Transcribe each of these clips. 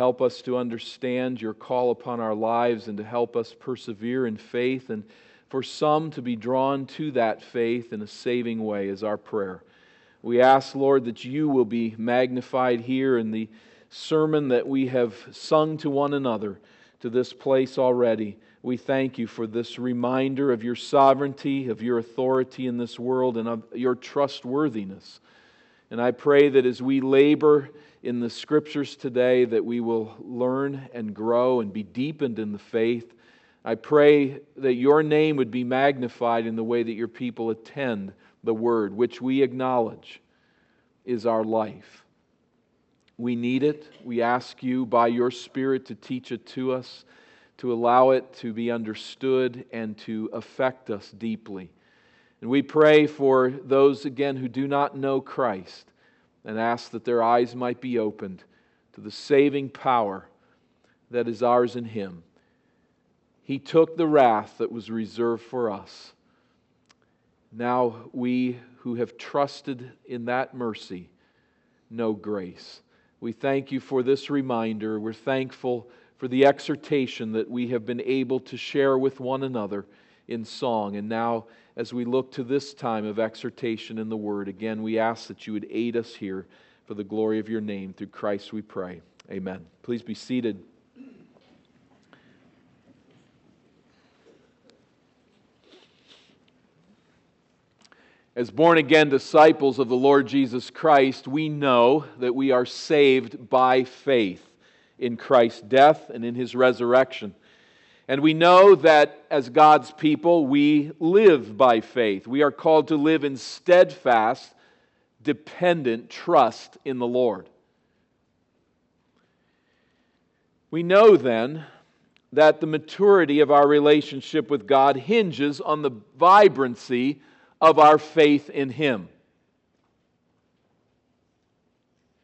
Help us to understand your call upon our lives and to help us persevere in faith, and for some to be drawn to that faith in a saving way is our prayer. We ask, Lord, that you will be magnified here in the sermon that we have sung to one another to this place already. We thank you for this reminder of your sovereignty, of your authority in this world, and of your trustworthiness. And I pray that as we labor in the scriptures today, that we will learn and grow and be deepened in the faith. I pray that your name would be magnified in the way that your people attend the word, which we acknowledge is our life. We need it. We ask you by your Spirit to teach it to us, to allow it to be understood and to affect us deeply. And we pray for those, again, who do not know Christ and ask that their eyes might be opened to the saving power that is ours in Him. He took the wrath that was reserved for us. Now we who have trusted in that mercy know grace. We thank you for this reminder. We're thankful for the exhortation that we have been able to share with one another in song. And now, as we look to this time of exhortation in the Word, again, we ask that you would aid us here for the glory of your name. Through Christ we pray. Amen. Please be seated. As born again disciples of the Lord Jesus Christ, we know that we are saved by faith in Christ's death and in his resurrection. And we know that as God's people, we live by faith. We are called to live in steadfast, dependent trust in the Lord. We know then that the maturity of our relationship with God hinges on the vibrancy of our faith in Him.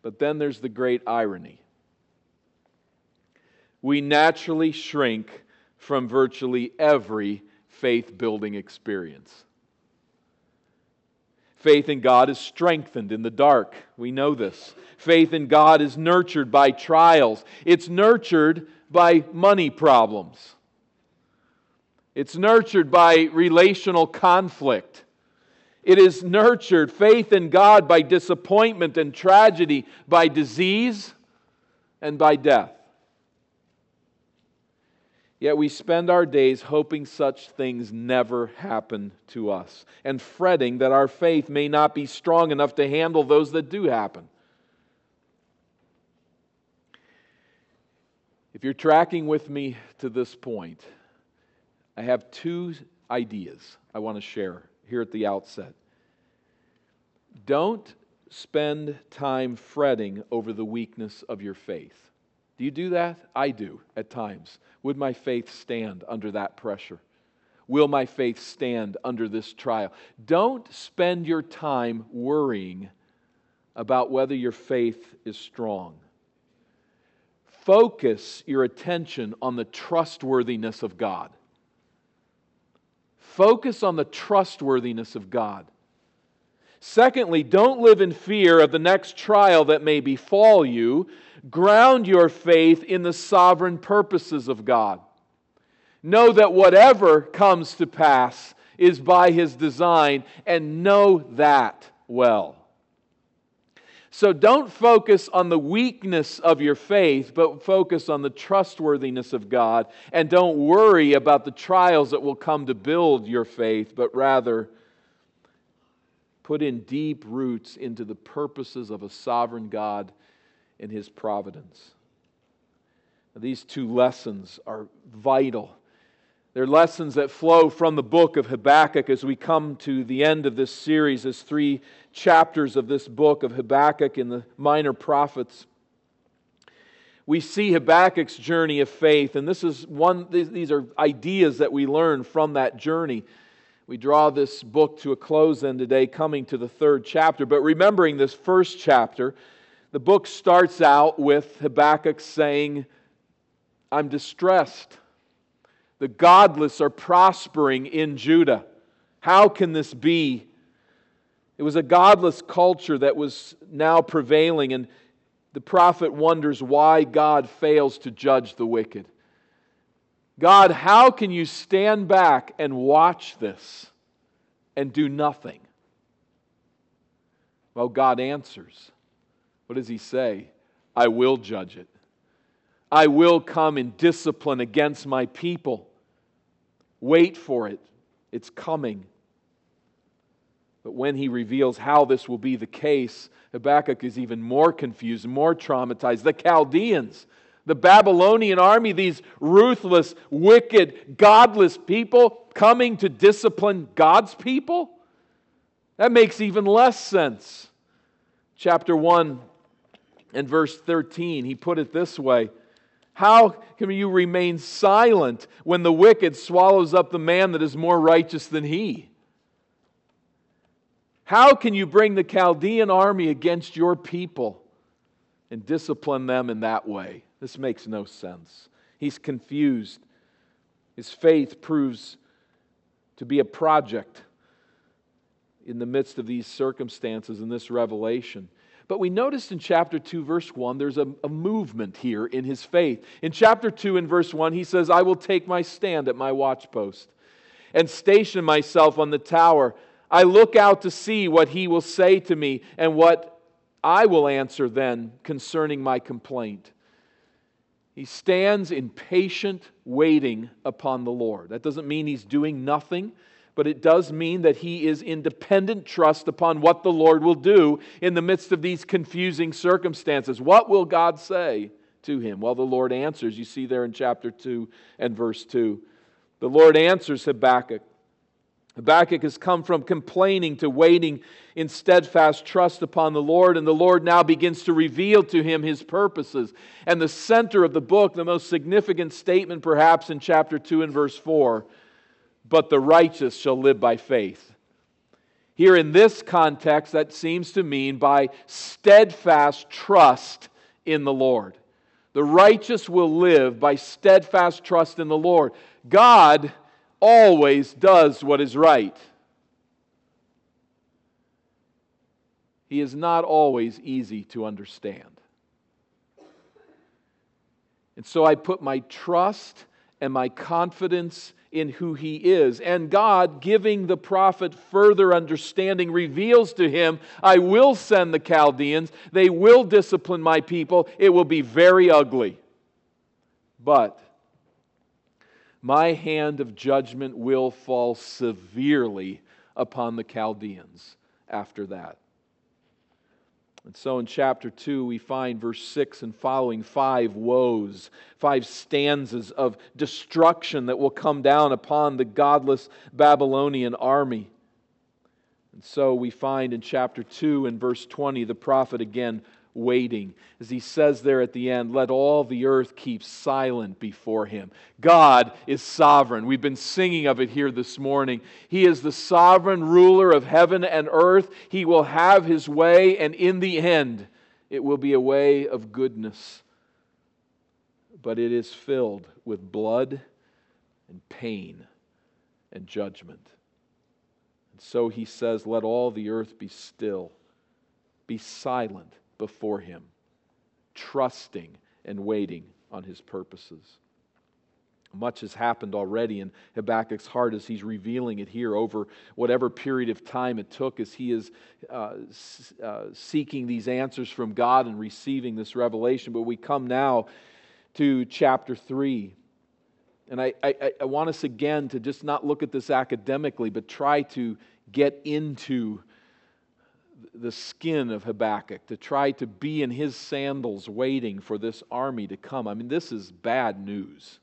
But then there's the great irony. We naturally shrink from virtually every faith building experience. Faith in God is strengthened in the dark. We know this. Faith in God is nurtured by trials, it's nurtured by money problems, it's nurtured by relational conflict. It is nurtured, faith in God, by disappointment and tragedy, by disease and by death. Yet we spend our days hoping such things never happen to us and fretting that our faith may not be strong enough to handle those that do happen. If you're tracking with me to this point, I have two ideas I want to share here at the outset. Don't spend time fretting over the weakness of your faith. Do you do that? I do at times. Would my faith stand under that pressure? Will my faith stand under this trial? Don't spend your time worrying about whether your faith is strong. Focus your attention on the trustworthiness of God. Focus on the trustworthiness of God. Secondly, don't live in fear of the next trial that may befall you. Ground your faith in the sovereign purposes of God. Know that whatever comes to pass is by His design, and know that well. So don't focus on the weakness of your faith, but focus on the trustworthiness of God. And don't worry about the trials that will come to build your faith, but rather put in deep roots into the purposes of a sovereign God and His providence. Now, these two lessons are vital. They're lessons that flow from the book of Habakkuk as we come to the end of this series, as three chapters of this book of Habakkuk in the minor prophets. We see Habakkuk's journey of faith, and this is one, these are ideas that we learn from that journey. We draw this book to a close then today, coming to the third chapter. But remembering this first chapter, the book starts out with Habakkuk saying, I'm distressed. The godless are prospering in Judah. How can this be? It was a godless culture that was now prevailing, and the prophet wonders why God fails to judge the wicked. God, how can you stand back and watch this and do nothing? Well, God answers. What does He say? I will judge it. I will come in discipline against my people. Wait for it, it's coming. But when he reveals how this will be the case, Habakkuk is even more confused, more traumatized. The Chaldeans, the Babylonian army, these ruthless, wicked, godless people coming to discipline God's people? That makes even less sense. Chapter 1 and verse 13, he put it this way How can you remain silent when the wicked swallows up the man that is more righteous than he? How can you bring the Chaldean army against your people and discipline them in that way? This makes no sense. He's confused. His faith proves to be a project in the midst of these circumstances and this revelation. But we noticed in chapter 2, verse 1, there's a, a, movement here in his faith. In chapter 2, in verse 1, he says, I will take my stand at my watchpost and station myself on the tower. I look out to see what he will say to me and what I will answer then concerning my complaint. He stands in patient waiting upon the Lord. That doesn't mean he's doing nothing, but it does mean that he is in dependent trust upon what the Lord will do in the midst of these confusing circumstances. What will God say to him? Well, the Lord answers. You see there in chapter 2 and verse 2. The Lord answers Habakkuk Habakkuk has come from complaining to waiting in steadfast trust upon the Lord, and the Lord now begins to reveal to him his purposes. And the center of the book, the most significant statement perhaps in chapter 2 and verse 4 but the righteous shall live by faith. Here in this context, that seems to mean by steadfast trust in the Lord. The righteous will live by steadfast trust in the Lord. God always does what is right. He is not always easy to understand. And so I put my trust and my confidence in who he is. And God, giving the prophet further understanding, reveals to him, I will send the Chaldeans. They will discipline my people. It will be very ugly. But my hand of judgment will fall severely upon the Chaldeans after that. And so in chapter 2, we find verse 6 and following five woes, five stanzas of destruction that will come down upon the godless Babylonian army. And so we find in chapter 2 and verse 20, the prophet again waiting. As he says there at the end, let all the earth keep silent before him. God is sovereign. We've been singing of it here this morning. He is the sovereign ruler of heaven and earth. He will have his way, and in the end, it will be a way of goodness. But it is filled with blood and pain and judgment. And so he says, Let all the earth be still, be silent before Him, trusting and waiting on His purposes. Much has happened already in Habakkuk's heart as he's revealing it here over whatever period of time it took as he is uh, uh, seeking these answers from God and receiving this revelation. But we come now to chapter 3. And I, I, I want us again to just not look at this academically, but try to get into the skin of Habakkuk, to try to be in his sandals waiting for this army to come. I mean, this is bad news.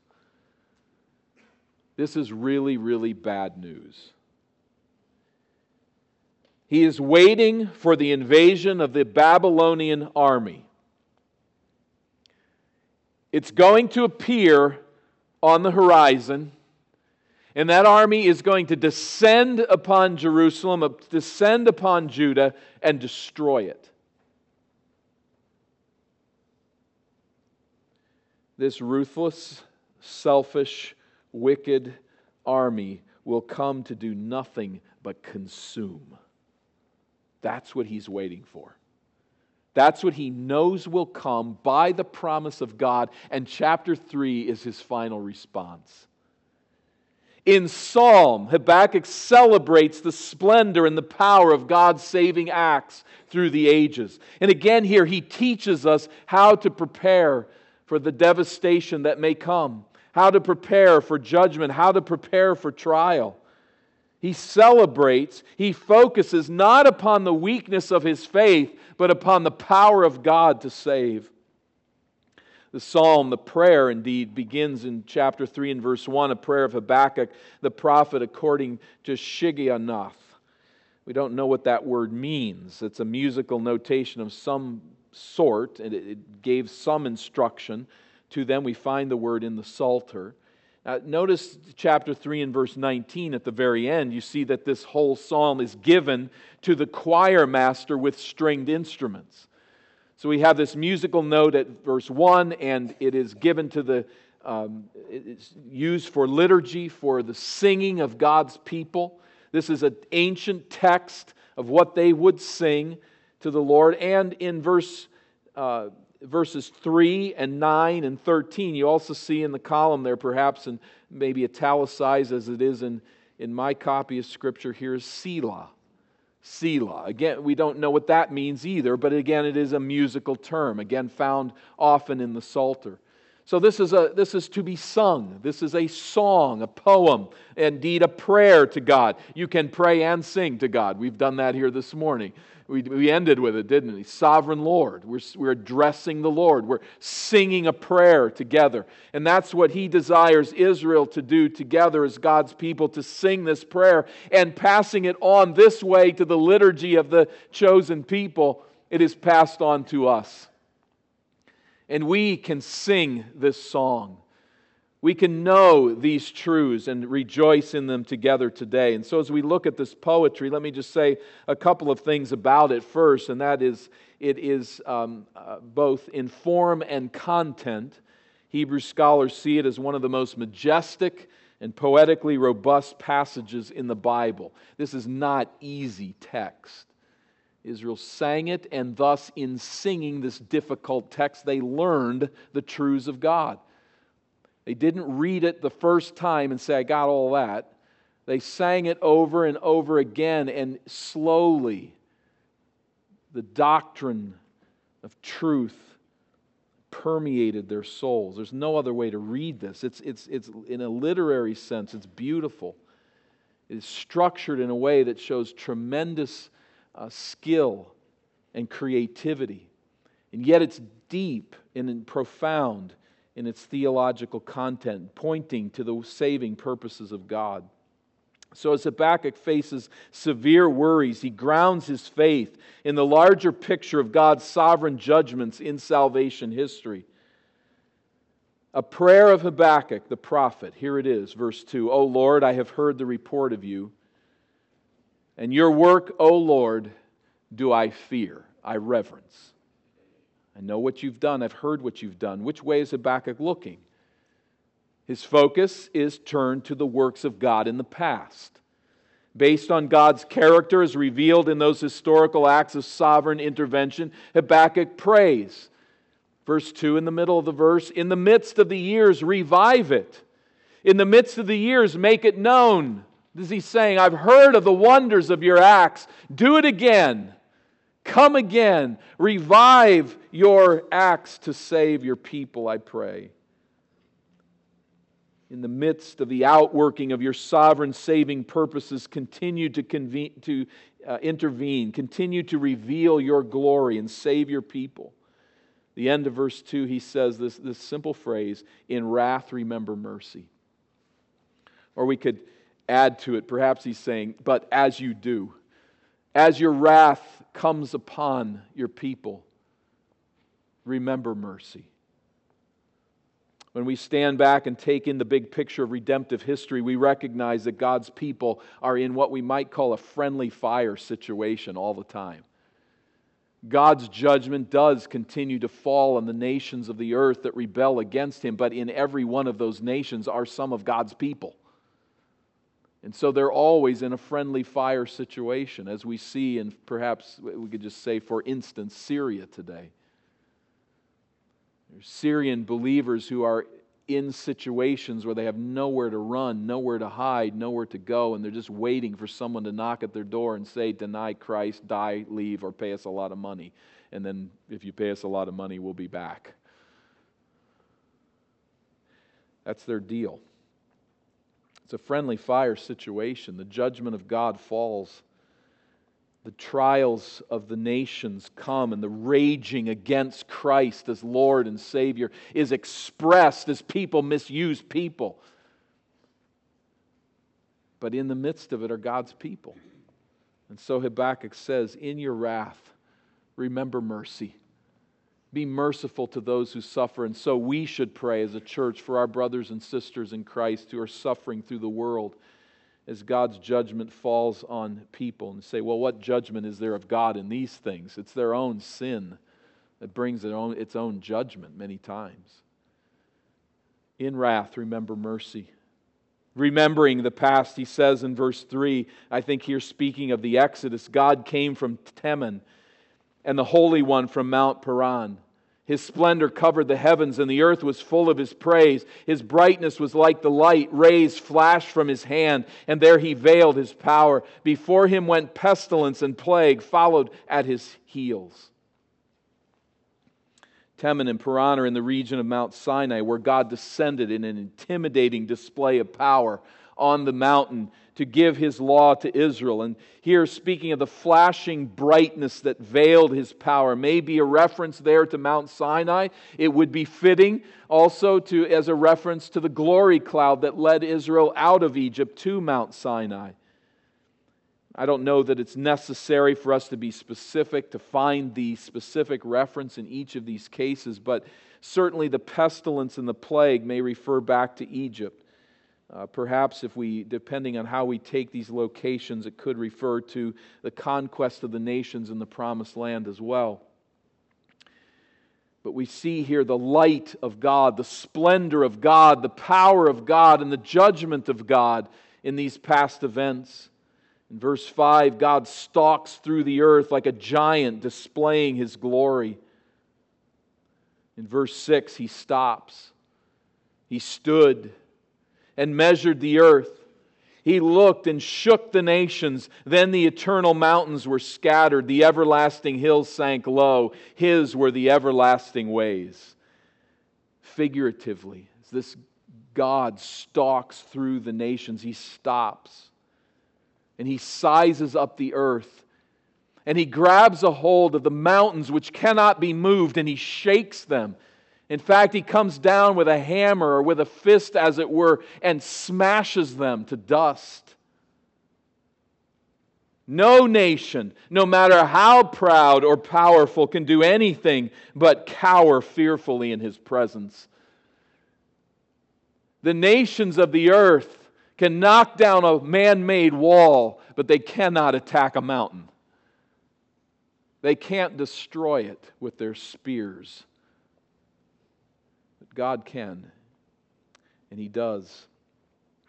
This is really, really bad news. He is waiting for the invasion of the Babylonian army. It's going to appear on the horizon. And that army is going to descend upon Jerusalem, descend upon Judah, and destroy it. This ruthless, selfish, wicked army will come to do nothing but consume. That's what he's waiting for. That's what he knows will come by the promise of God. And chapter 3 is his final response. In Psalm, Habakkuk celebrates the splendor and the power of God's saving acts through the ages. And again, here he teaches us how to prepare for the devastation that may come, how to prepare for judgment, how to prepare for trial. He celebrates, he focuses not upon the weakness of his faith, but upon the power of God to save. The psalm, the prayer indeed, begins in chapter 3 and verse 1, a prayer of Habakkuk, the prophet, according to Shigionoth. We don't know what that word means. It's a musical notation of some sort, and it gave some instruction to them. We find the word in the Psalter. Uh, notice chapter 3 and verse 19 at the very end. You see that this whole psalm is given to the choir master with stringed instruments. So we have this musical note at verse 1, and it is given to the, um, it's used for liturgy, for the singing of God's people. This is an ancient text of what they would sing to the Lord. And in verse uh, verses 3 and 9 and 13. You also see in the column there, perhaps, and maybe italicized as it is in, in my copy of Scripture here, is Selah. Selah. Again, we don't know what that means either, but again, it is a musical term, again, found often in the Psalter. So this is, a, this is to be sung. This is a song, a poem, indeed a prayer to God. You can pray and sing to God. We've done that here this morning. We, we ended with it, didn't we? Sovereign Lord. We're, we're addressing the Lord. We're singing a prayer together. And that's what he desires Israel to do together as God's people to sing this prayer and passing it on this way to the liturgy of the chosen people. It is passed on to us. And we can sing this song we can know these truths and rejoice in them together today. And so, as we look at this poetry, let me just say a couple of things about it first, and that is it is um, uh, both in form and content. Hebrew scholars see it as one of the most majestic and poetically robust passages in the Bible. This is not easy text. Israel sang it, and thus, in singing this difficult text, they learned the truths of God. They didn't read it the first time and say, I got all that. They sang it over and over again, and slowly the doctrine of truth permeated their souls. There's no other way to read this. It's, it's, it's in a literary sense, it's beautiful. It is structured in a way that shows tremendous uh, skill and creativity. And yet it's deep and profound in its theological content, pointing to the saving purposes of God. So, as Habakkuk faces severe worries, he grounds his faith in the larger picture of God's sovereign judgments in salvation history. A prayer of Habakkuk, the prophet. Here it is, verse 2. O Lord, I have heard the report of you, and your work, O Lord, do I fear, I reverence. I know what you've done. I've heard what you've done. Which way is Habakkuk looking? His focus is turned to the works of God in the past. Based on God's character as revealed in those historical acts of sovereign intervention, Habakkuk prays. Verse 2 in the middle of the verse In the midst of the years, revive it. In the midst of the years, make it known. Is he saying, I've heard of the wonders of your acts. Do it again. Come again. Revive your acts to save your people, I pray. In the midst of the outworking of your sovereign saving purposes, continue to, to uh, intervene, continue to reveal your glory and save your people. The end of verse 2, he says this, this simple phrase In wrath, remember mercy. Or we could add to it, perhaps he's saying, But as you do, as your wrath comes upon your people, remember mercy. When we stand back and take in the big picture of redemptive history, we recognize that God's people are in what we might call a friendly fire situation all the time. God's judgment does continue to fall on the nations of the earth that rebel against Him, but in every one of those nations are some of God's people. And so they're always in a friendly fire situation, as we see in perhaps we could just say, for instance, Syria today. There's Syrian believers who are in situations where they have nowhere to run, nowhere to hide, nowhere to go, and they're just waiting for someone to knock at their door and say, Deny Christ, die, leave, or pay us a lot of money. And then if you pay us a lot of money, we'll be back. That's their deal. It's a friendly fire situation. The judgment of God falls. The trials of the nations come, and the raging against Christ as Lord and Savior is expressed as people misuse people. But in the midst of it are God's people. And so Habakkuk says, In your wrath, remember mercy. Be merciful to those who suffer. And so we should pray as a church for our brothers and sisters in Christ who are suffering through the world as God's judgment falls on people and say, well, what judgment is there of God in these things? It's their own sin that brings its own, judgment many times. In wrath, remember mercy. Remembering the past, he says in verse 3, I think here speaking of the Exodus, God came from Teman and the Holy One from Mount Paran. His splendor covered the heavens, and the earth was full of his praise. His brightness was like the light. Rays flashed from his hand, and there he veiled his power. Before him went pestilence and plague, followed at his heels. Teman and Paran are in the region of Mount Sinai, where God descended in an intimidating display of power on the mountain to give his law to Israel. And here, speaking of the flashing brightness that veiled his power, may be a reference there to Mount Sinai. It would be fitting also to, as a reference to the glory cloud that led Israel out of Egypt to Mount Sinai. I don't know that it's necessary for us to be specific to find the specific reference in each of these cases, but certainly the pestilence and the plague may refer back to Egypt. Uh, perhaps, if we, depending on how we take these locations, it could refer to the conquest of the nations in the promised land as well. But we see here the light of God, the splendor of God, the power of God, and the judgment of God in these past events. In verse 5, God stalks through the earth like a giant displaying his glory. In verse 6, he stops. He stood and measured the earth. He looked and shook the nations. Then the eternal mountains were scattered, the everlasting hills sank low. His were the everlasting ways. Figuratively, as this God stalks through the nations, he stops and he sizes up the earth and he grabs a hold of the mountains which cannot be moved and he shakes them in fact, he comes down with a hammer or with a fist, as it were, and smashes them to dust. No nation, no matter how proud or powerful, can do anything but cower fearfully in his presence. The nations of the earth can knock down a man made wall, but they cannot attack a mountain. They can't destroy it with their spears. God can, and He does.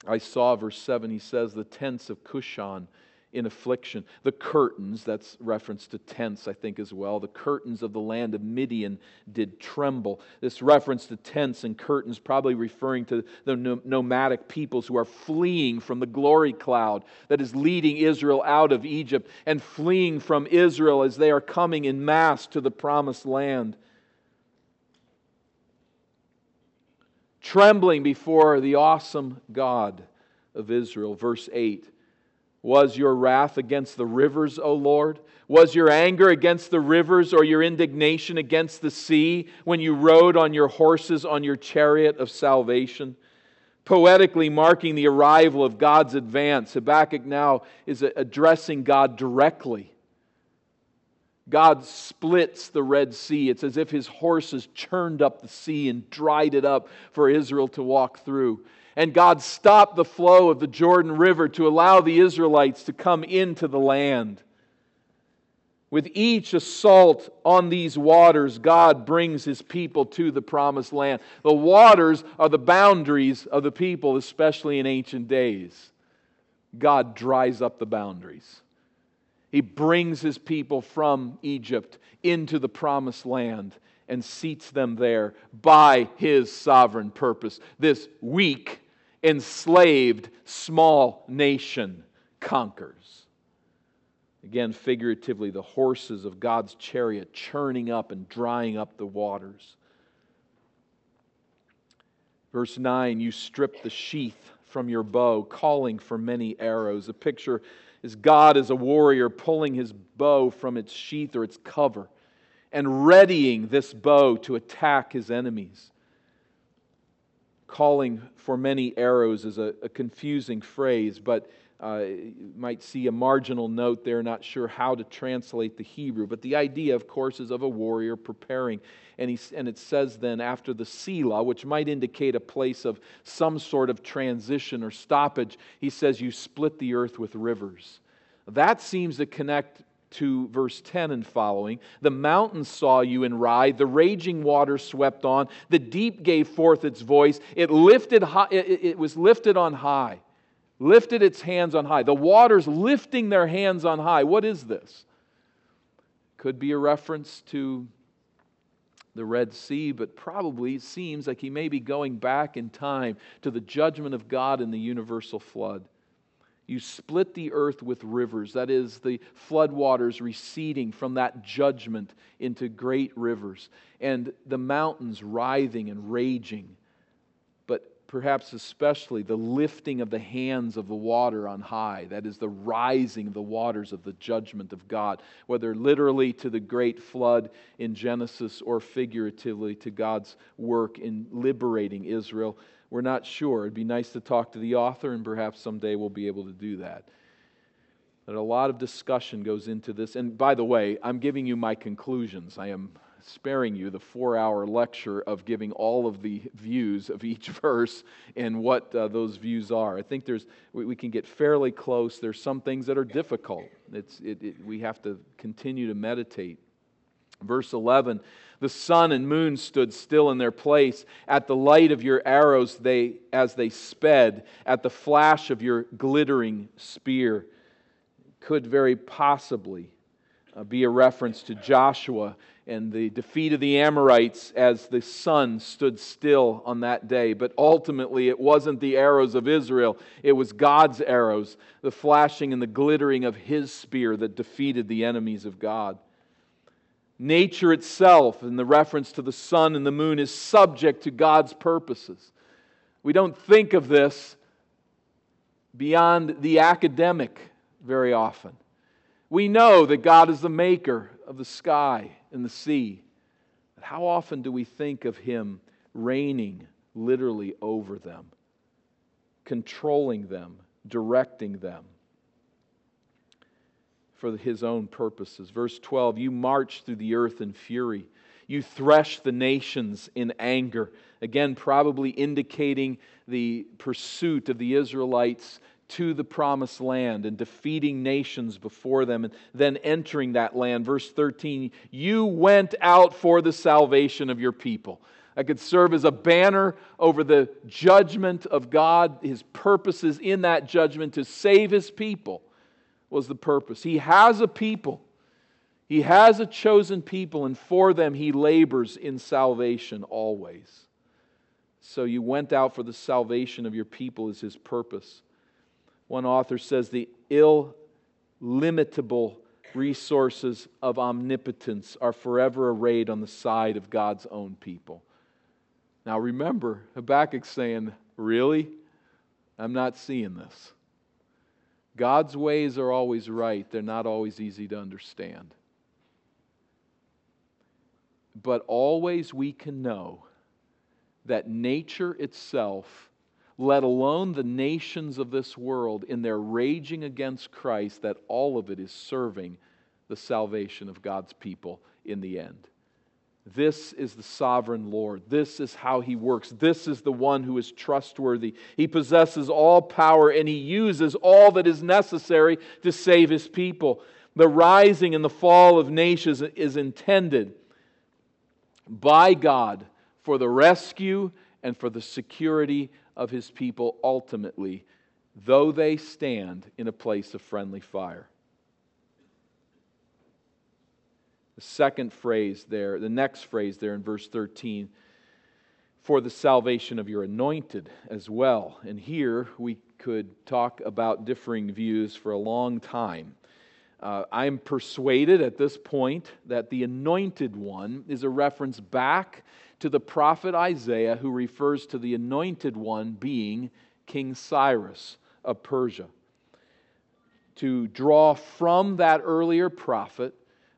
I saw, verse 7, he says, the tents of Cushan in affliction. The curtains, that's reference to tents, I think, as well. The curtains of the land of Midian did tremble. This reference to tents and curtains, probably referring to the nomadic peoples who are fleeing from the glory cloud that is leading Israel out of Egypt and fleeing from Israel as they are coming in mass to the promised land. Trembling before the awesome God of Israel. Verse 8 Was your wrath against the rivers, O Lord? Was your anger against the rivers or your indignation against the sea when you rode on your horses on your chariot of salvation? Poetically marking the arrival of God's advance, Habakkuk now is addressing God directly. God splits the Red Sea. It's as if his horses churned up the sea and dried it up for Israel to walk through. And God stopped the flow of the Jordan River to allow the Israelites to come into the land. With each assault on these waters, God brings his people to the promised land. The waters are the boundaries of the people, especially in ancient days. God dries up the boundaries. He brings his people from Egypt into the promised land and seats them there by his sovereign purpose. This weak, enslaved, small nation conquers. Again, figuratively, the horses of God's chariot churning up and drying up the waters. Verse 9 You strip the sheath from your bow, calling for many arrows. A picture is God as a warrior pulling his bow from its sheath or its cover and readying this bow to attack his enemies. Calling for many arrows is a, a confusing phrase, but uh, might see a marginal note there, not sure how to translate the Hebrew. But the idea, of course, is of a warrior preparing. And, he, and it says then after the Selah, which might indicate a place of some sort of transition or stoppage, he says, You split the earth with rivers. That seems to connect to verse 10 and following. The mountains saw you and ride, the raging waters swept on, the deep gave forth its voice. It lifted high, it, it was lifted on high, lifted its hands on high. The waters lifting their hands on high. What is this? Could be a reference to the Red Sea, but probably seems like he may be going back in time to the judgment of God in the universal flood. You split the earth with rivers, that is, the floodwaters receding from that judgment into great rivers, and the mountains writhing and raging. Perhaps especially the lifting of the hands of the water on high, that is, the rising of the waters of the judgment of God, whether literally to the great flood in Genesis or figuratively to God's work in liberating Israel we're not sure. It'd be nice to talk to the author, and perhaps someday we'll be able to do that. But a lot of discussion goes into this. And by the way, I'm giving you my conclusions. I am sparing you the four hour lecture of giving all of the views of each verse and what uh, those views are. I think there's, we, we, can get fairly close. There's some things that are difficult. It's, it, it, we have to continue to meditate. Verse 11 the sun and moon stood still in their place. At the light of your arrows, they, as they sped, at the flash of your glittering spear, could very possibly uh, be a reference to Joshua and the defeat of the Amorites as the sun stood still on that day. But ultimately, it wasn't the arrows of Israel, it was God's arrows, the flashing and the glittering of his spear that defeated the enemies of God. Nature itself, in the reference to the sun and the moon, is subject to God's purposes. We don't think of this beyond the academic very often. We know that God is the maker of the sky and the sea. But how often do we think of Him reigning literally over them, controlling them, directing them? for his own purposes. Verse 12 You march through the earth in fury, you thresh the nations in anger. Again, probably indicating the pursuit of the Israelites to the promised land and defeating nations before them and then entering that land. Verse 13 You went out for the salvation of your people. I could serve as a banner over the judgment of God, his purposes in that judgment to save his people was the purpose. He has a people, He has a chosen people, and for them He labors in salvation always. So you went out for the salvation of your people, is His purpose. One author says the illimitable resources of omnipotence are forever arrayed on the side of God's own people. Now remember, Habakkuk's saying, Really? I'm not seeing this. God's ways are always right, they're not always easy to understand. But always we can know that nature itself, let alone the nations of this world, in their raging against Christ, that all of it is serving the salvation of God's people in the end. This is the sovereign Lord. This is how he works. This is the one who is trustworthy. He possesses all power and he uses all that is necessary to save his people. The rising and the fall of nations is intended by God for the rescue and for the security of his people ultimately though they stand in a place of friendly fire. The second phrase there, the next phrase there in verse 13, for the salvation of your anointed as well. And here we could talk about differing views for a long time. Uh, I'm persuaded at this point that the anointed one is a reference back to the prophet Isaiah, who refers to the anointed one being King Cyrus of Persia. To draw from that earlier prophet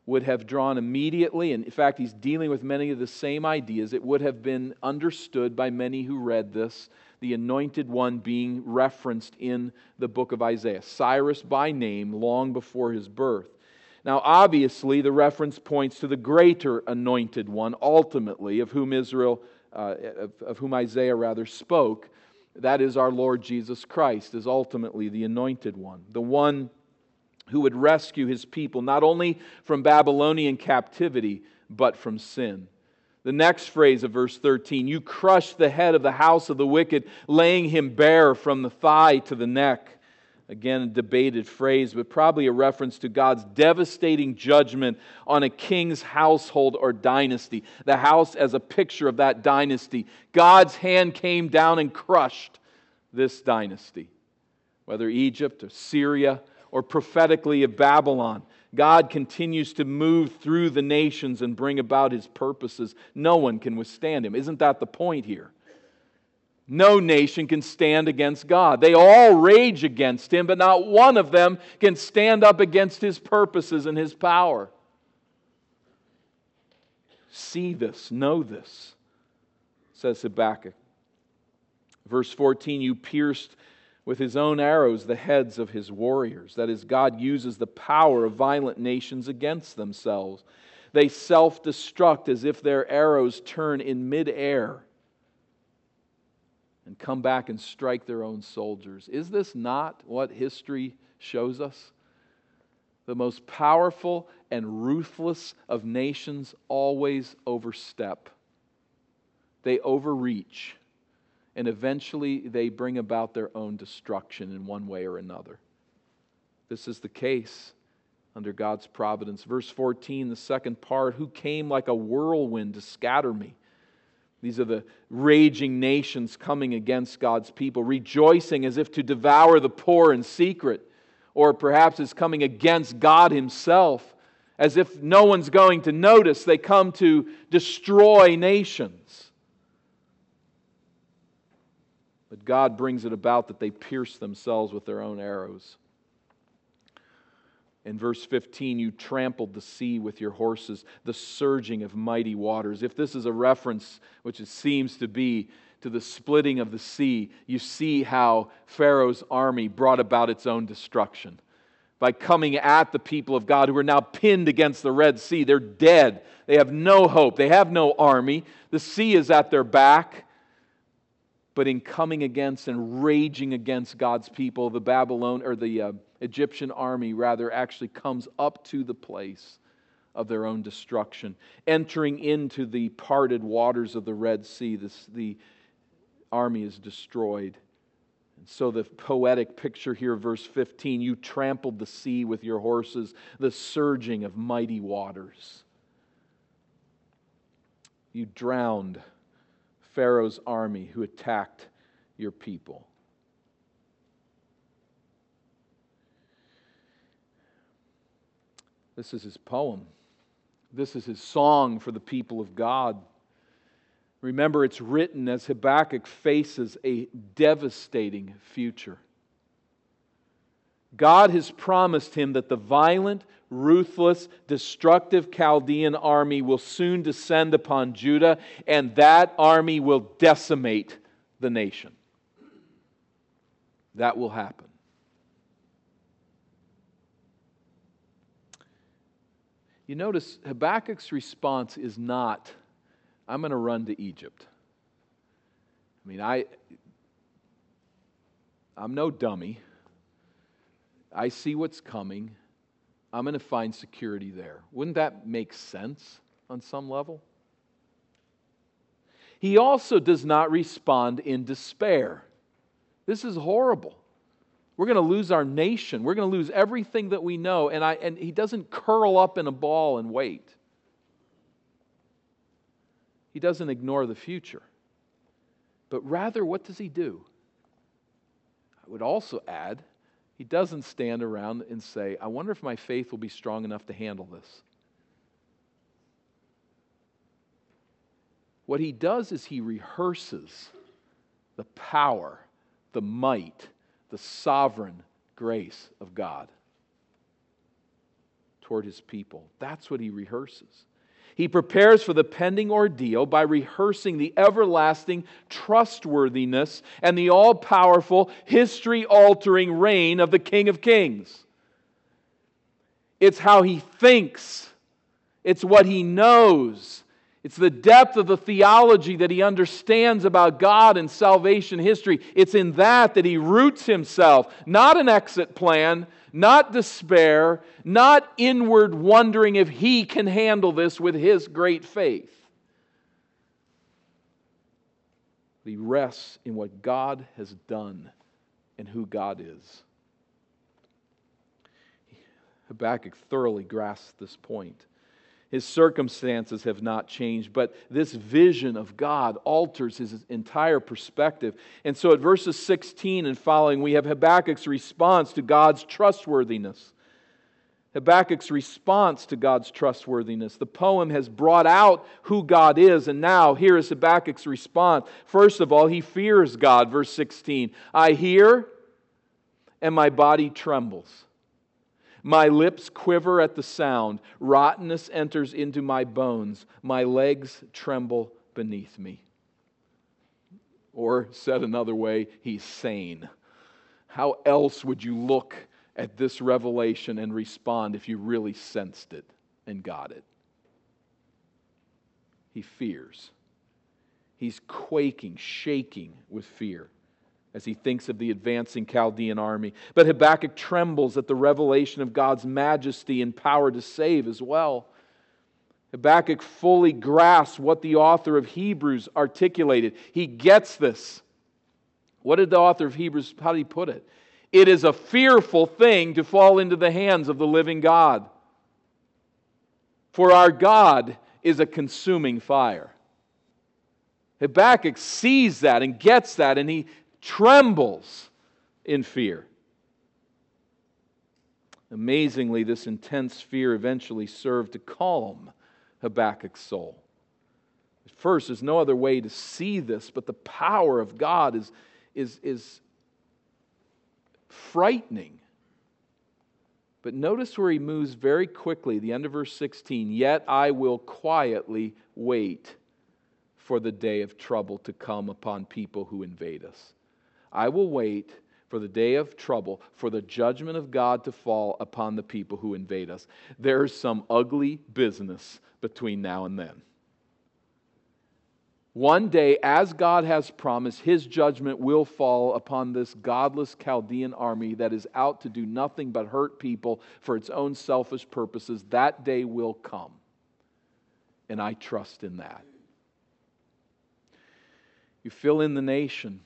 would have drawn immediately, and in fact, he's dealing with many of the same ideas. It would have been understood by many who read this, the anointed one being referenced in the book of Isaiah, Cyrus by name, long before his birth. Now, obviously, the reference points to the greater anointed one, ultimately, of whom Israel, uh, of, of whom Isaiah rather spoke. That is our Lord Jesus Christ, is ultimately the anointed one, the one who would rescue his people not only from Babylonian captivity, but from sin. The next phrase of verse 13 you crushed the head of the house of the wicked, laying him bare from the thigh to the neck. Again, a debated phrase, but probably a reference to God's devastating judgment on a king's household or dynasty. The house as a picture of that dynasty. God's hand came down and crushed this dynasty, whether Egypt or Syria or prophetically of Babylon. God continues to move through the nations and bring about his purposes. No one can withstand him. Isn't that the point here? No nation can stand against God. They all rage against him, but not one of them can stand up against his purposes and his power. See this, know this, says Habakkuk. Verse 14 You pierced with his own arrows the heads of his warriors. That is, God uses the power of violent nations against themselves. They self destruct as if their arrows turn in midair and come back and strike their own soldiers. Is this not what history shows us? The most powerful and ruthless of nations always overstep, they overreach, and eventually they bring about their own destruction in one way or another. This is the case under God's providence. Verse 14, the second part who came like a whirlwind to scatter me? These are the raging nations coming against God's people, rejoicing as if to devour the poor in secret, or perhaps is coming against God Himself, as if no one's going to notice. They come to destroy nations. But God brings it about that they pierce themselves with their own arrows. In verse 15, you trampled the sea with your horses, the surging of mighty waters. If this is a reference, which it seems to be, to the splitting of the sea, you see how Pharaoh's army brought about its own destruction. By coming at the people of God who are now pinned against the Red Sea. They're dead. They have no hope. They have no army. The sea is at their back. But in coming against and raging against God's people, the Babylon or the uh, Egyptian army rather actually comes up to the place of their own destruction, entering into the parted waters of the Red Sea. This, the army is destroyed. And so, the poetic picture here, verse 15 you trampled the sea with your horses, the surging of mighty waters. You drowned Pharaoh's army who attacked your people. This is his poem. This is his song for the people of God. Remember, it's written as Habakkuk faces a devastating future. God has promised him that the violent, ruthless, destructive Chaldean army will soon descend upon Judah, and that army will decimate the nation. That will happen. You notice Habakkuk's response is not, I'm going to run to Egypt. I mean, I, I'm no dummy. I see what's coming. I'm going to find security there. Wouldn't that make sense on some level? He also does not respond in despair. This is horrible. We're going to lose our nation. We're going to lose everything that we know. And, I, and he doesn't curl up in a ball and wait. He doesn't ignore the future. But rather, what does he do? I would also add, he doesn't stand around and say, I wonder if my faith will be strong enough to handle this. What he does is he rehearses the power, the might, the sovereign grace of God toward his people. That's what he rehearses. He prepares for the pending ordeal by rehearsing the everlasting trustworthiness and the all powerful, history altering reign of the King of Kings. It's how he thinks, it's what he knows, it's the depth of the theology that he understands about God and salvation history. It's in that that he roots himself, not an exit plan, not despair, not inward wondering if he can handle this with his great faith. He rests in what God has done and who God is. Habakkuk thoroughly grasps this point. His circumstances have not changed, but this vision of God alters his entire perspective. And so at verses 16 and following, we have Habakkuk's response to God's trustworthiness. Habakkuk's response to God's trustworthiness. The poem has brought out who God is, and now here is Habakkuk's response. First of all, he fears God, verse 16. I hear, and my body trembles. My lips quiver at the sound. Rottenness enters into my bones. My legs tremble beneath me. Or, said another way, he's sane. How else would you look at this revelation and respond if you really sensed it and got it? He fears. He's quaking, shaking with fear as he thinks of the advancing Chaldean army. But Habakkuk trembles at the revelation of God's majesty and power to save as well. Habakkuk fully grasps what the author of Hebrews articulated. He gets this. What did the author of Hebrews, how did he put it? It is a fearful thing to fall into the hands of the living God. For our God is a consuming fire. Habakkuk sees that and gets that, and he trembles in fear. Amazingly, this intense fear eventually served to calm Habakkuk's soul. At first, there's no other way to see this, but the power of God is, is, is frightening. But notice where he moves very quickly, the end of verse 16. Yet I will quietly wait for the day of trouble to come upon people who invade us. I will wait for the day of trouble, for the judgment of God to fall upon the people who invade us. There's some ugly business between now and then. One day, as God has promised, his judgment will fall upon this godless Chaldean army that is out to do nothing but hurt people for its own selfish purposes. That day will come. And I trust in that. You fill in the nation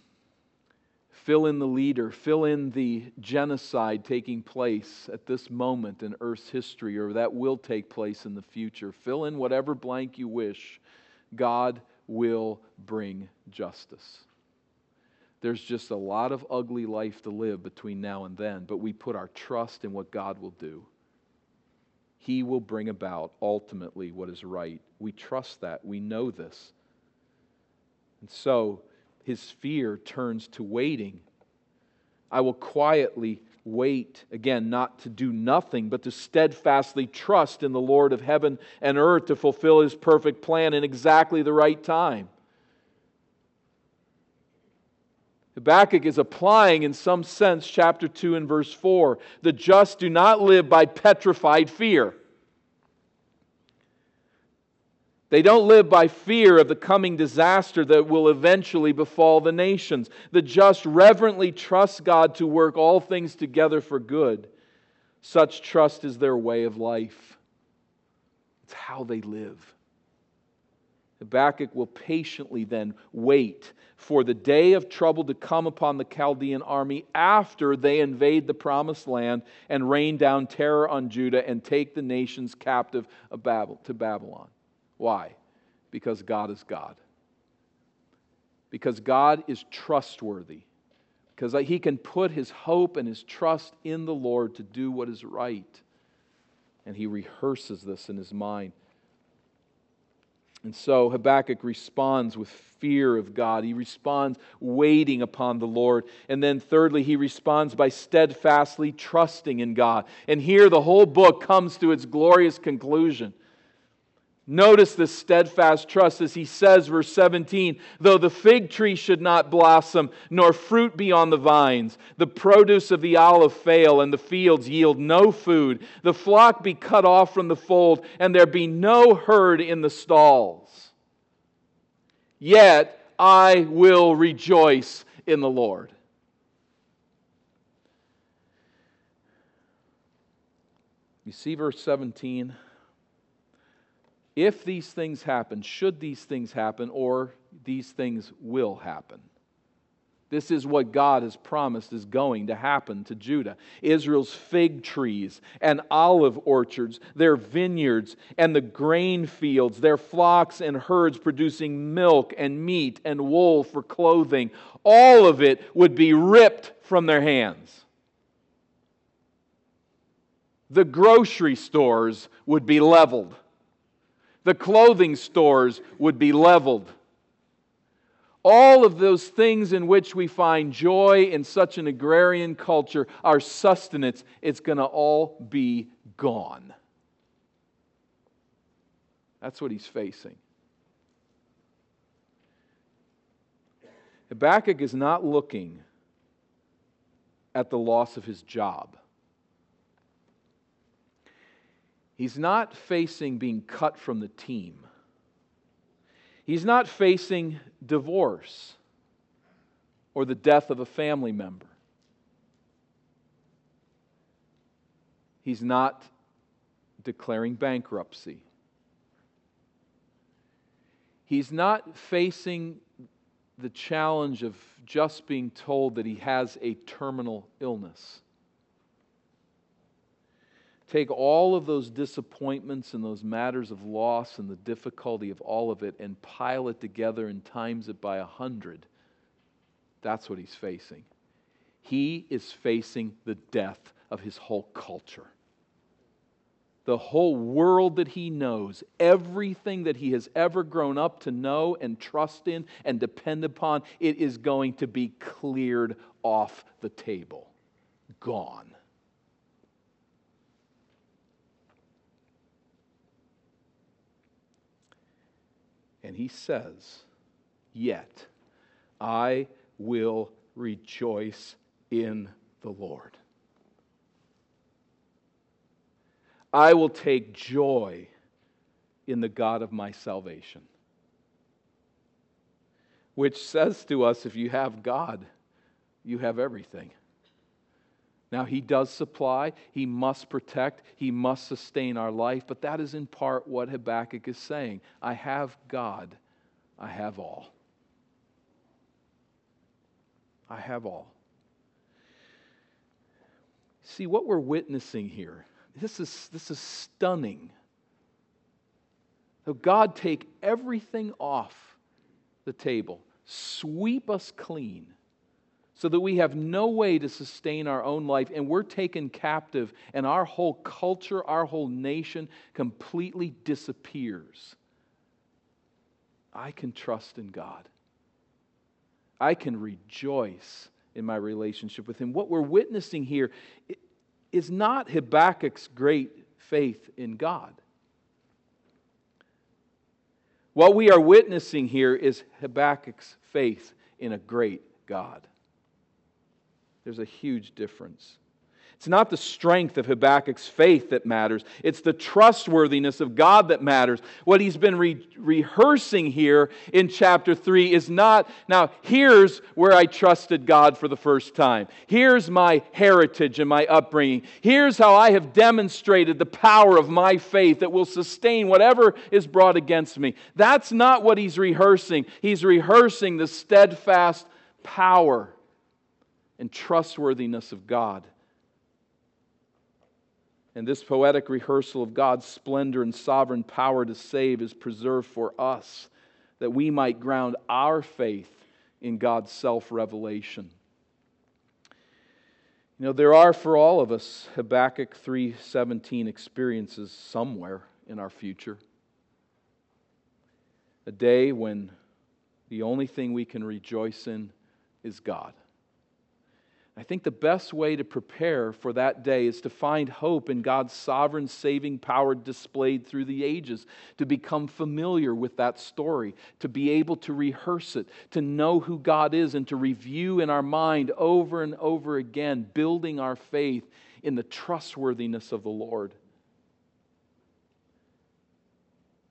fill in the leader, fill in the genocide taking place at this moment in Earth's history or that will take place in the future. Fill in whatever blank you wish. God will bring justice. There's just a lot of ugly life to live between now and then, but we put our trust in what God will do. He will bring about ultimately what is right. We trust that. We know this. And so, his fear turns to waiting. I will quietly wait, again, not to do nothing, but to steadfastly trust in the Lord of heaven and earth to fulfill his perfect plan in exactly the right time. Habakkuk is applying, in some sense, chapter 2 and verse 4. The just do not live by petrified fear. They don't live by fear of the coming disaster that will eventually befall the nations. The just reverently trust God to work all things together for good. Such trust is their way of life, it's how they live. Habakkuk will patiently then wait for the day of trouble to come upon the Chaldean army after they invade the promised land and rain down terror on Judah and take the nations captive to Babylon. Why? Because God is God. Because God is trustworthy. Because he can put his hope and his trust in the Lord to do what is right. And he rehearses this in his mind. And so Habakkuk responds with fear of God. He responds waiting upon the Lord. And then, thirdly, he responds by steadfastly trusting in God. And here the whole book comes to its glorious conclusion. Notice the steadfast trust as he says, verse 17, though the fig tree should not blossom, nor fruit be on the vines, the produce of the olive fail, and the fields yield no food, the flock be cut off from the fold, and there be no herd in the stalls. Yet I will rejoice in the Lord. You see verse 17? If these things happen, should these things happen, or these things will happen. This is what God has promised is going to happen to Judah. Israel's fig trees and olive orchards, their vineyards and the grain fields, their flocks and herds producing milk and meat and wool for clothing, all of it would be ripped from their hands. The grocery stores would be leveled the clothing stores would be leveled. All of those things in which we find joy in such an agrarian culture, our sustenance, it's going to all be gone. That's what he's facing. Habakkuk is not looking at the loss of his job. He's not facing being cut from the team. He's not facing divorce or the death of a family member. He's not declaring bankruptcy. He's not facing the challenge of just being told that he has a terminal illness take all of those disappointments and those matters of loss and the difficulty of all of it and pile it together and times it by a hundred. That's what he's facing. He is facing the death of his whole culture. The whole world that he knows, everything that he has ever grown up to know and trust in and depend upon, it is going to be cleared off the table. Gone. And he says, Yet I will rejoice in the Lord. I will take joy in the God of my salvation. Which says to us if you have God, you have everything. Now, He does supply, He must protect, He must sustain our life, but that is in part what Habakkuk is saying. I have God, I have all. I have all. See, what we're witnessing here, this is, this is stunning. So, God take everything off the table, sweep us clean so that we have no way to sustain our own life and we're taken captive and our whole culture, our whole nation completely disappears. I can trust in God. I can rejoice in my relationship with Him. What we're witnessing here is not Habakkuk's great faith in God. What we are witnessing here is Habakkuk's faith in a great God. There's a huge difference. It's not the strength of Habakkuk's faith that matters. It's the trustworthiness of God that matters. What he's been re- rehearsing here in chapter 3 is not, now, here's where I trusted God for the first time. Here's my heritage and my upbringing. Here's how I have demonstrated the power of my faith that will sustain whatever is brought against me. That's not what he's rehearsing. He's rehearsing the steadfast power and trustworthiness of God. And this poetic rehearsal of God's splendor and sovereign power to save is preserved for us, that we might ground our faith in God's self revelation. You know, there are for all of us Habakkuk 3:17 experiences somewhere in our future. A day when the only thing we can rejoice in is God. I think the best way to prepare for that day is to find hope in God's sovereign saving power displayed through the ages, to become familiar with that story, to be able to rehearse it, to know who God is, and to review in our mind over and over again, building our faith in the trustworthiness of the Lord.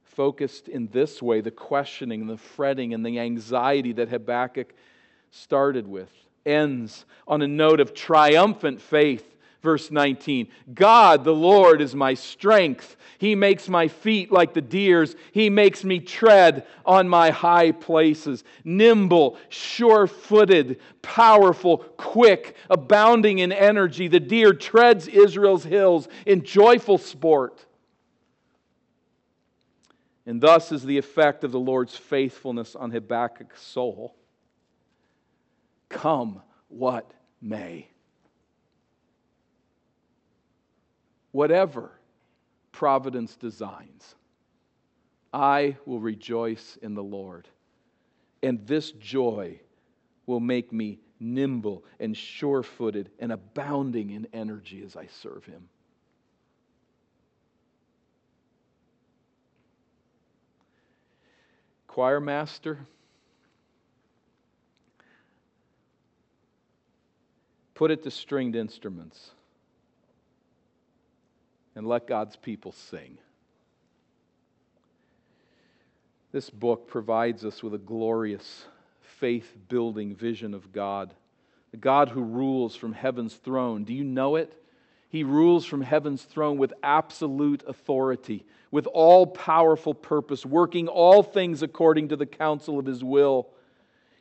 Focused in this way, the questioning, the fretting, and the anxiety that Habakkuk started with ends on a note of triumphant faith. Verse 19 God, the Lord, is my strength. He makes my feet like the deer's. He makes me tread on my high places. Nimble, sure footed, powerful, quick, abounding in energy. The deer treads Israel's hills in joyful sport. And thus is the effect of the Lord's faithfulness on Habakkuk's soul come what may. Whatever providence designs, I will rejoice in the Lord. And this joy will make me nimble and sure footed and abounding in energy as I serve Him. Choir master, Put it to stringed instruments and let God's people sing. This book provides us with a glorious, faith building vision of God, the God who rules from heaven's throne. Do you know it? He rules from heaven's throne with absolute authority, with all powerful purpose, working all things according to the counsel of his will.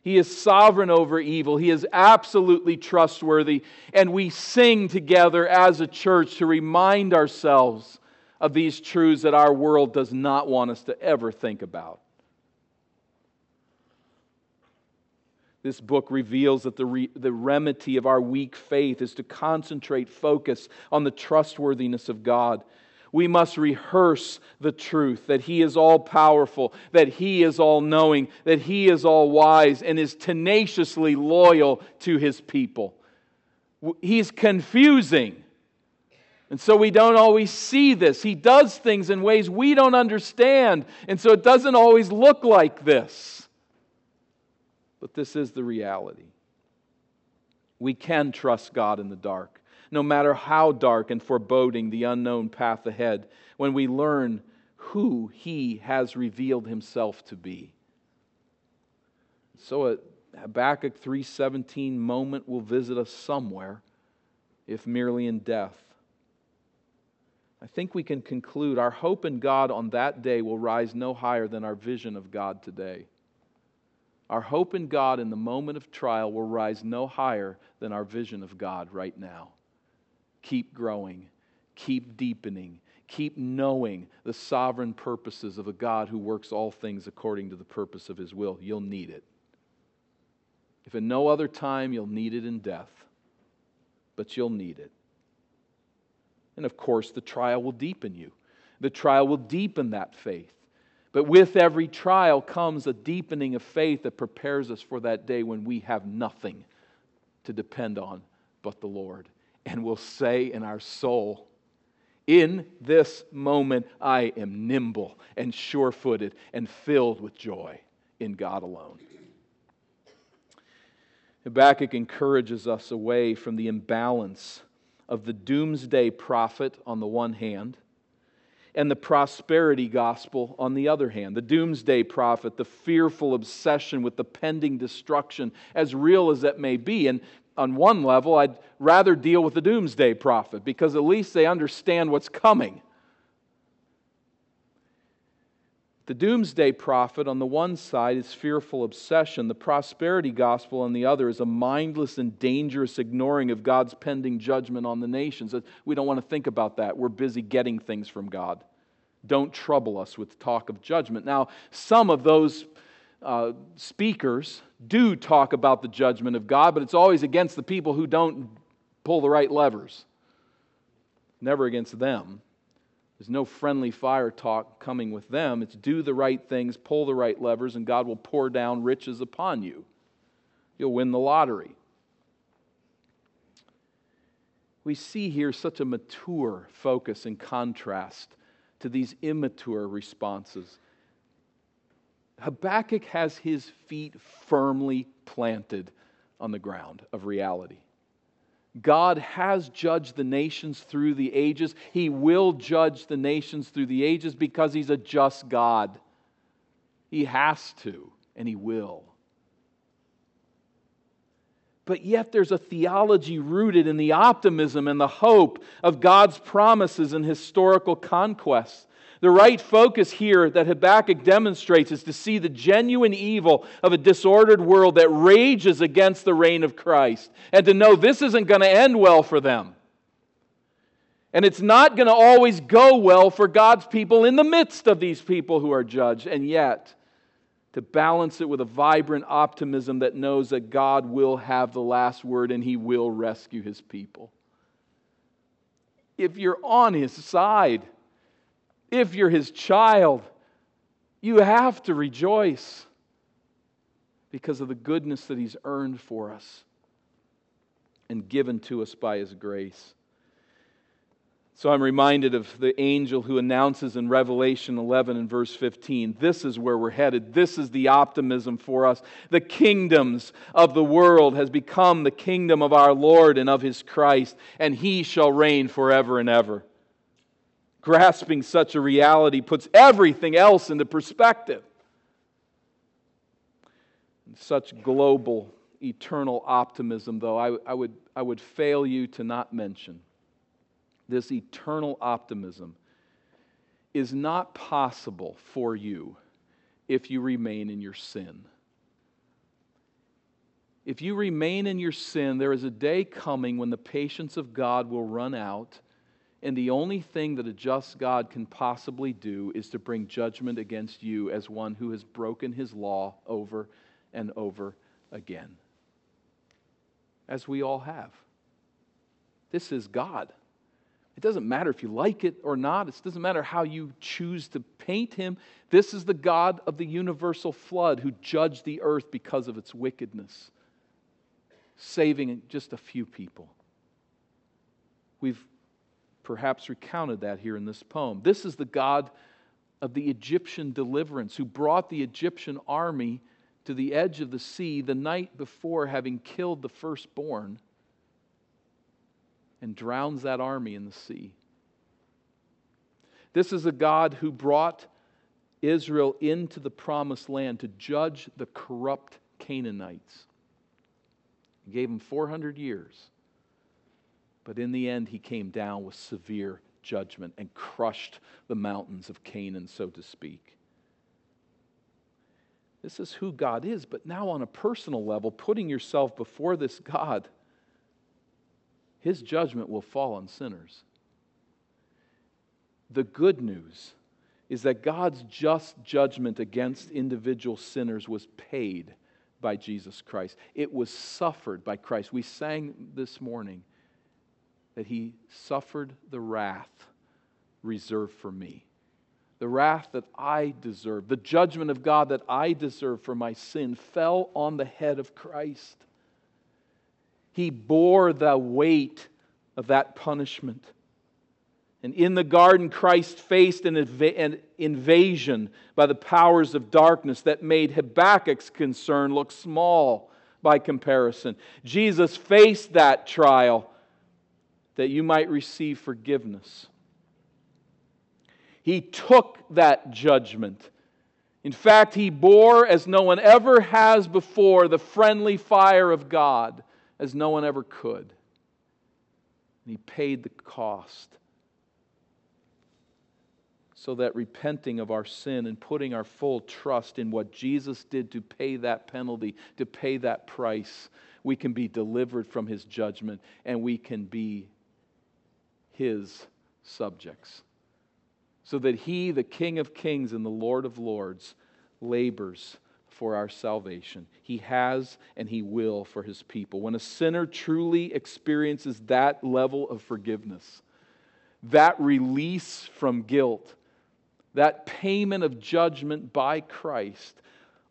He is sovereign over evil. He is absolutely trustworthy. And we sing together as a church to remind ourselves of these truths that our world does not want us to ever think about. This book reveals that the, re- the remedy of our weak faith is to concentrate focus on the trustworthiness of God we must rehearse the truth that He is all powerful, that He is all knowing, that He is all wise, and is tenaciously loyal to His people. He's confusing. And so we don't always see this. He does things in ways we don't understand. And so it doesn't always look like this. But this is the reality. We can trust God in the dark no matter how dark and foreboding the unknown path ahead, when we learn who He has revealed Himself to be. So a Habakkuk 3:17 moment will visit us somewhere, if merely in death. I think we can conclude our hope in God on that day will rise no higher than our vision of God today. Our hope in God in the moment of trial will rise no higher than our vision of God right now keep growing, keep deepening, keep knowing the sovereign purposes of a God who works all things according to the purpose of his will. You'll need it. If in no other time, you'll need it in death, but you'll need it. And of course, the trial will deepen you. The trial will deepen that faith. But with every trial comes a deepening of faith that prepares us for that day when we have nothing to depend on but the Lord and will say in our soul, In this moment, I am nimble and sure footed and filled with joy in God alone. Habakkuk encourages us away from the imbalance of the doomsday prophet on the one hand and the prosperity gospel on the other hand. The doomsday prophet, the fearful obsession with the pending destruction, as real as that may be. And on one level, I'd rather deal with the doomsday prophet because at least they understand what's coming. The doomsday prophet on the one side is fearful obsession. The prosperity gospel on the other is a mindless and dangerous ignoring of God's pending judgment on the nations. We don't want to think about that. We're busy getting things from God. Don't trouble us with talk of judgment. Now, some of those uh, speakers do talk about the judgment of God, but it's always against the people who don't pull the right levers, never against them. There's no friendly fire talk coming with them. It's do the right things, pull the right levers, and God will pour down riches upon you. You'll win the lottery. We see here such a mature focus and contrast to these immature responses. Habakkuk has his feet firmly planted on the ground of reality. God has judged the nations through the ages. He will judge the nations through the ages because He's a just God. He has to, and He will. But yet, there's a theology rooted in the optimism and the hope of God's promises and historical conquests. The right focus here that Habakkuk demonstrates is to see the genuine evil of a disordered world that rages against the reign of Christ and to know this isn't going to end well for them. And it's not going to always go well for God's people in the midst of these people who are judged. And yet, to balance it with a vibrant optimism that knows that God will have the last word and he will rescue his people. If you're on his side, if you're his child, you have to rejoice because of the goodness that he's earned for us and given to us by his grace. So I'm reminded of the angel who announces in Revelation 11 and verse 15 this is where we're headed. This is the optimism for us. The kingdoms of the world has become the kingdom of our Lord and of his Christ, and he shall reign forever and ever. Grasping such a reality puts everything else into perspective. Such global, eternal optimism, though, I, I, would, I would fail you to not mention this eternal optimism is not possible for you if you remain in your sin. If you remain in your sin, there is a day coming when the patience of God will run out and the only thing that a just God can possibly do is to bring judgment against you as one who has broken his law over and over again. As we all have. This is God. It doesn't matter if you like it or not. It doesn't matter how you choose to paint him. This is the God of the universal flood who judged the earth because of its wickedness, saving just a few people. We've perhaps recounted that here in this poem. This is the God of the Egyptian deliverance who brought the Egyptian army to the edge of the sea the night before having killed the firstborn and drowns that army in the sea. This is a God who brought Israel into the promised land to judge the corrupt Canaanites. He gave them 400 years but in the end, he came down with severe judgment and crushed the mountains of Canaan, so to speak. This is who God is, but now on a personal level, putting yourself before this God, his judgment will fall on sinners. The good news is that God's just judgment against individual sinners was paid by Jesus Christ. It was suffered by Christ. We sang this morning that he suffered the wrath reserved for me. The wrath that I deserve, the judgment of God that I deserve for my sin, fell on the head of Christ. He bore the weight of that punishment. And in the garden, Christ faced an, inv- an, invasion by the powers of darkness that made Habakkuk's concern look small by comparison. Jesus faced that trial that you might receive forgiveness. He took that judgment. In fact, he bore, as no one ever has before, the friendly fire of God, as no one ever could. And he paid the cost so that repenting of our sin and putting our full trust in what Jesus did to pay that penalty, to pay that price, we can be delivered from his judgment and we can be his subjects. So that he, the King of kings and the Lord of lords, labors for our salvation. He has and he will for his people. When a sinner truly experiences that level of forgiveness, that release from guilt, that payment of judgment by Christ,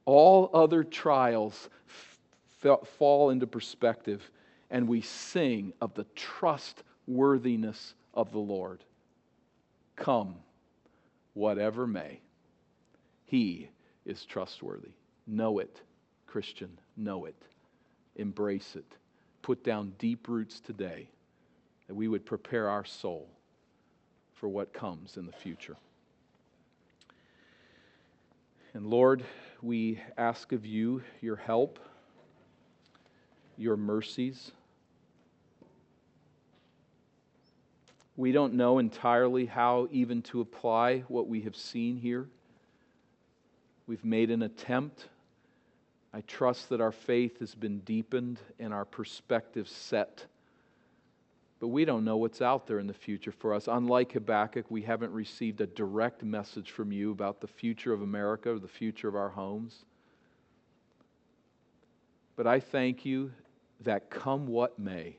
all other trials f- fall into perspective, and we sing of the trustworthiness of the Lord. Come, whatever may, He is trustworthy. Know it, Christian, know it. Embrace it. Put down deep roots today that we would prepare our soul for what comes in the future. And Lord, we ask of you your help, your mercies. We don't know entirely how even to apply what we have seen here. We've made an attempt. I trust that our faith has been deepened and our perspective set but we don't know what's out there in the future for us. Unlike Habakkuk, we haven't received a direct message from you about the future of America or the future of our homes. But I thank you that come what may,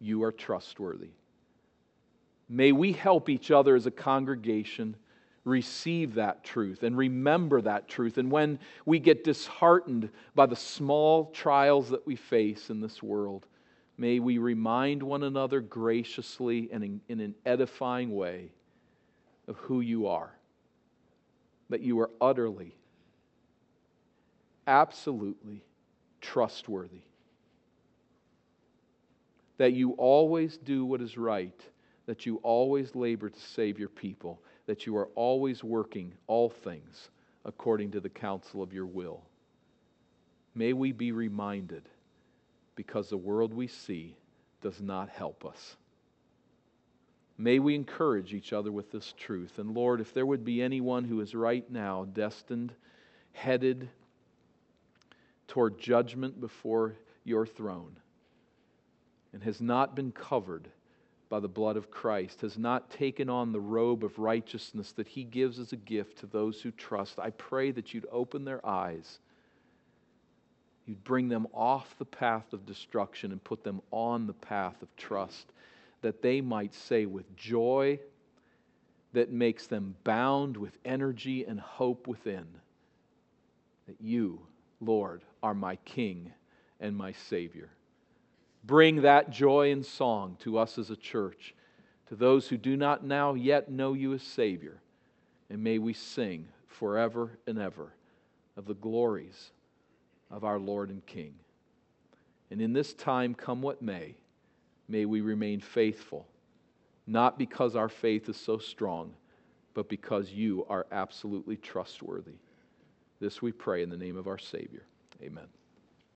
you are trustworthy. May we help each other as a congregation receive that truth and remember that truth. And when we get disheartened by the small trials that we face in this world, May we remind one another graciously and in, in, an edifying way of who you are. That you are utterly, absolutely trustworthy. That you always do what is right. That you always labor to save your people. That you are always working all things according to the counsel of your will. May we be reminded because the world we see does not help us. May we encourage each other with this truth. And Lord, if there would be anyone who is right now destined, headed toward judgment before your throne, and has not been covered by the blood of Christ, has not taken on the robe of righteousness that he gives as a gift to those who trust, I pray that you'd open their eyes You'd bring them off the path of destruction and put them on the path of trust, that they might say with joy that makes them bound with energy and hope within that you, Lord, are my King and my Savior. Bring that joy and song to us as a church, to those who do not now yet know you as Savior, and may we sing forever and ever of the glories of our Lord and King. And in this time, come what may, may we remain faithful, not because our faith is so strong, but because you are absolutely trustworthy. This we pray in the name of our Savior. Amen.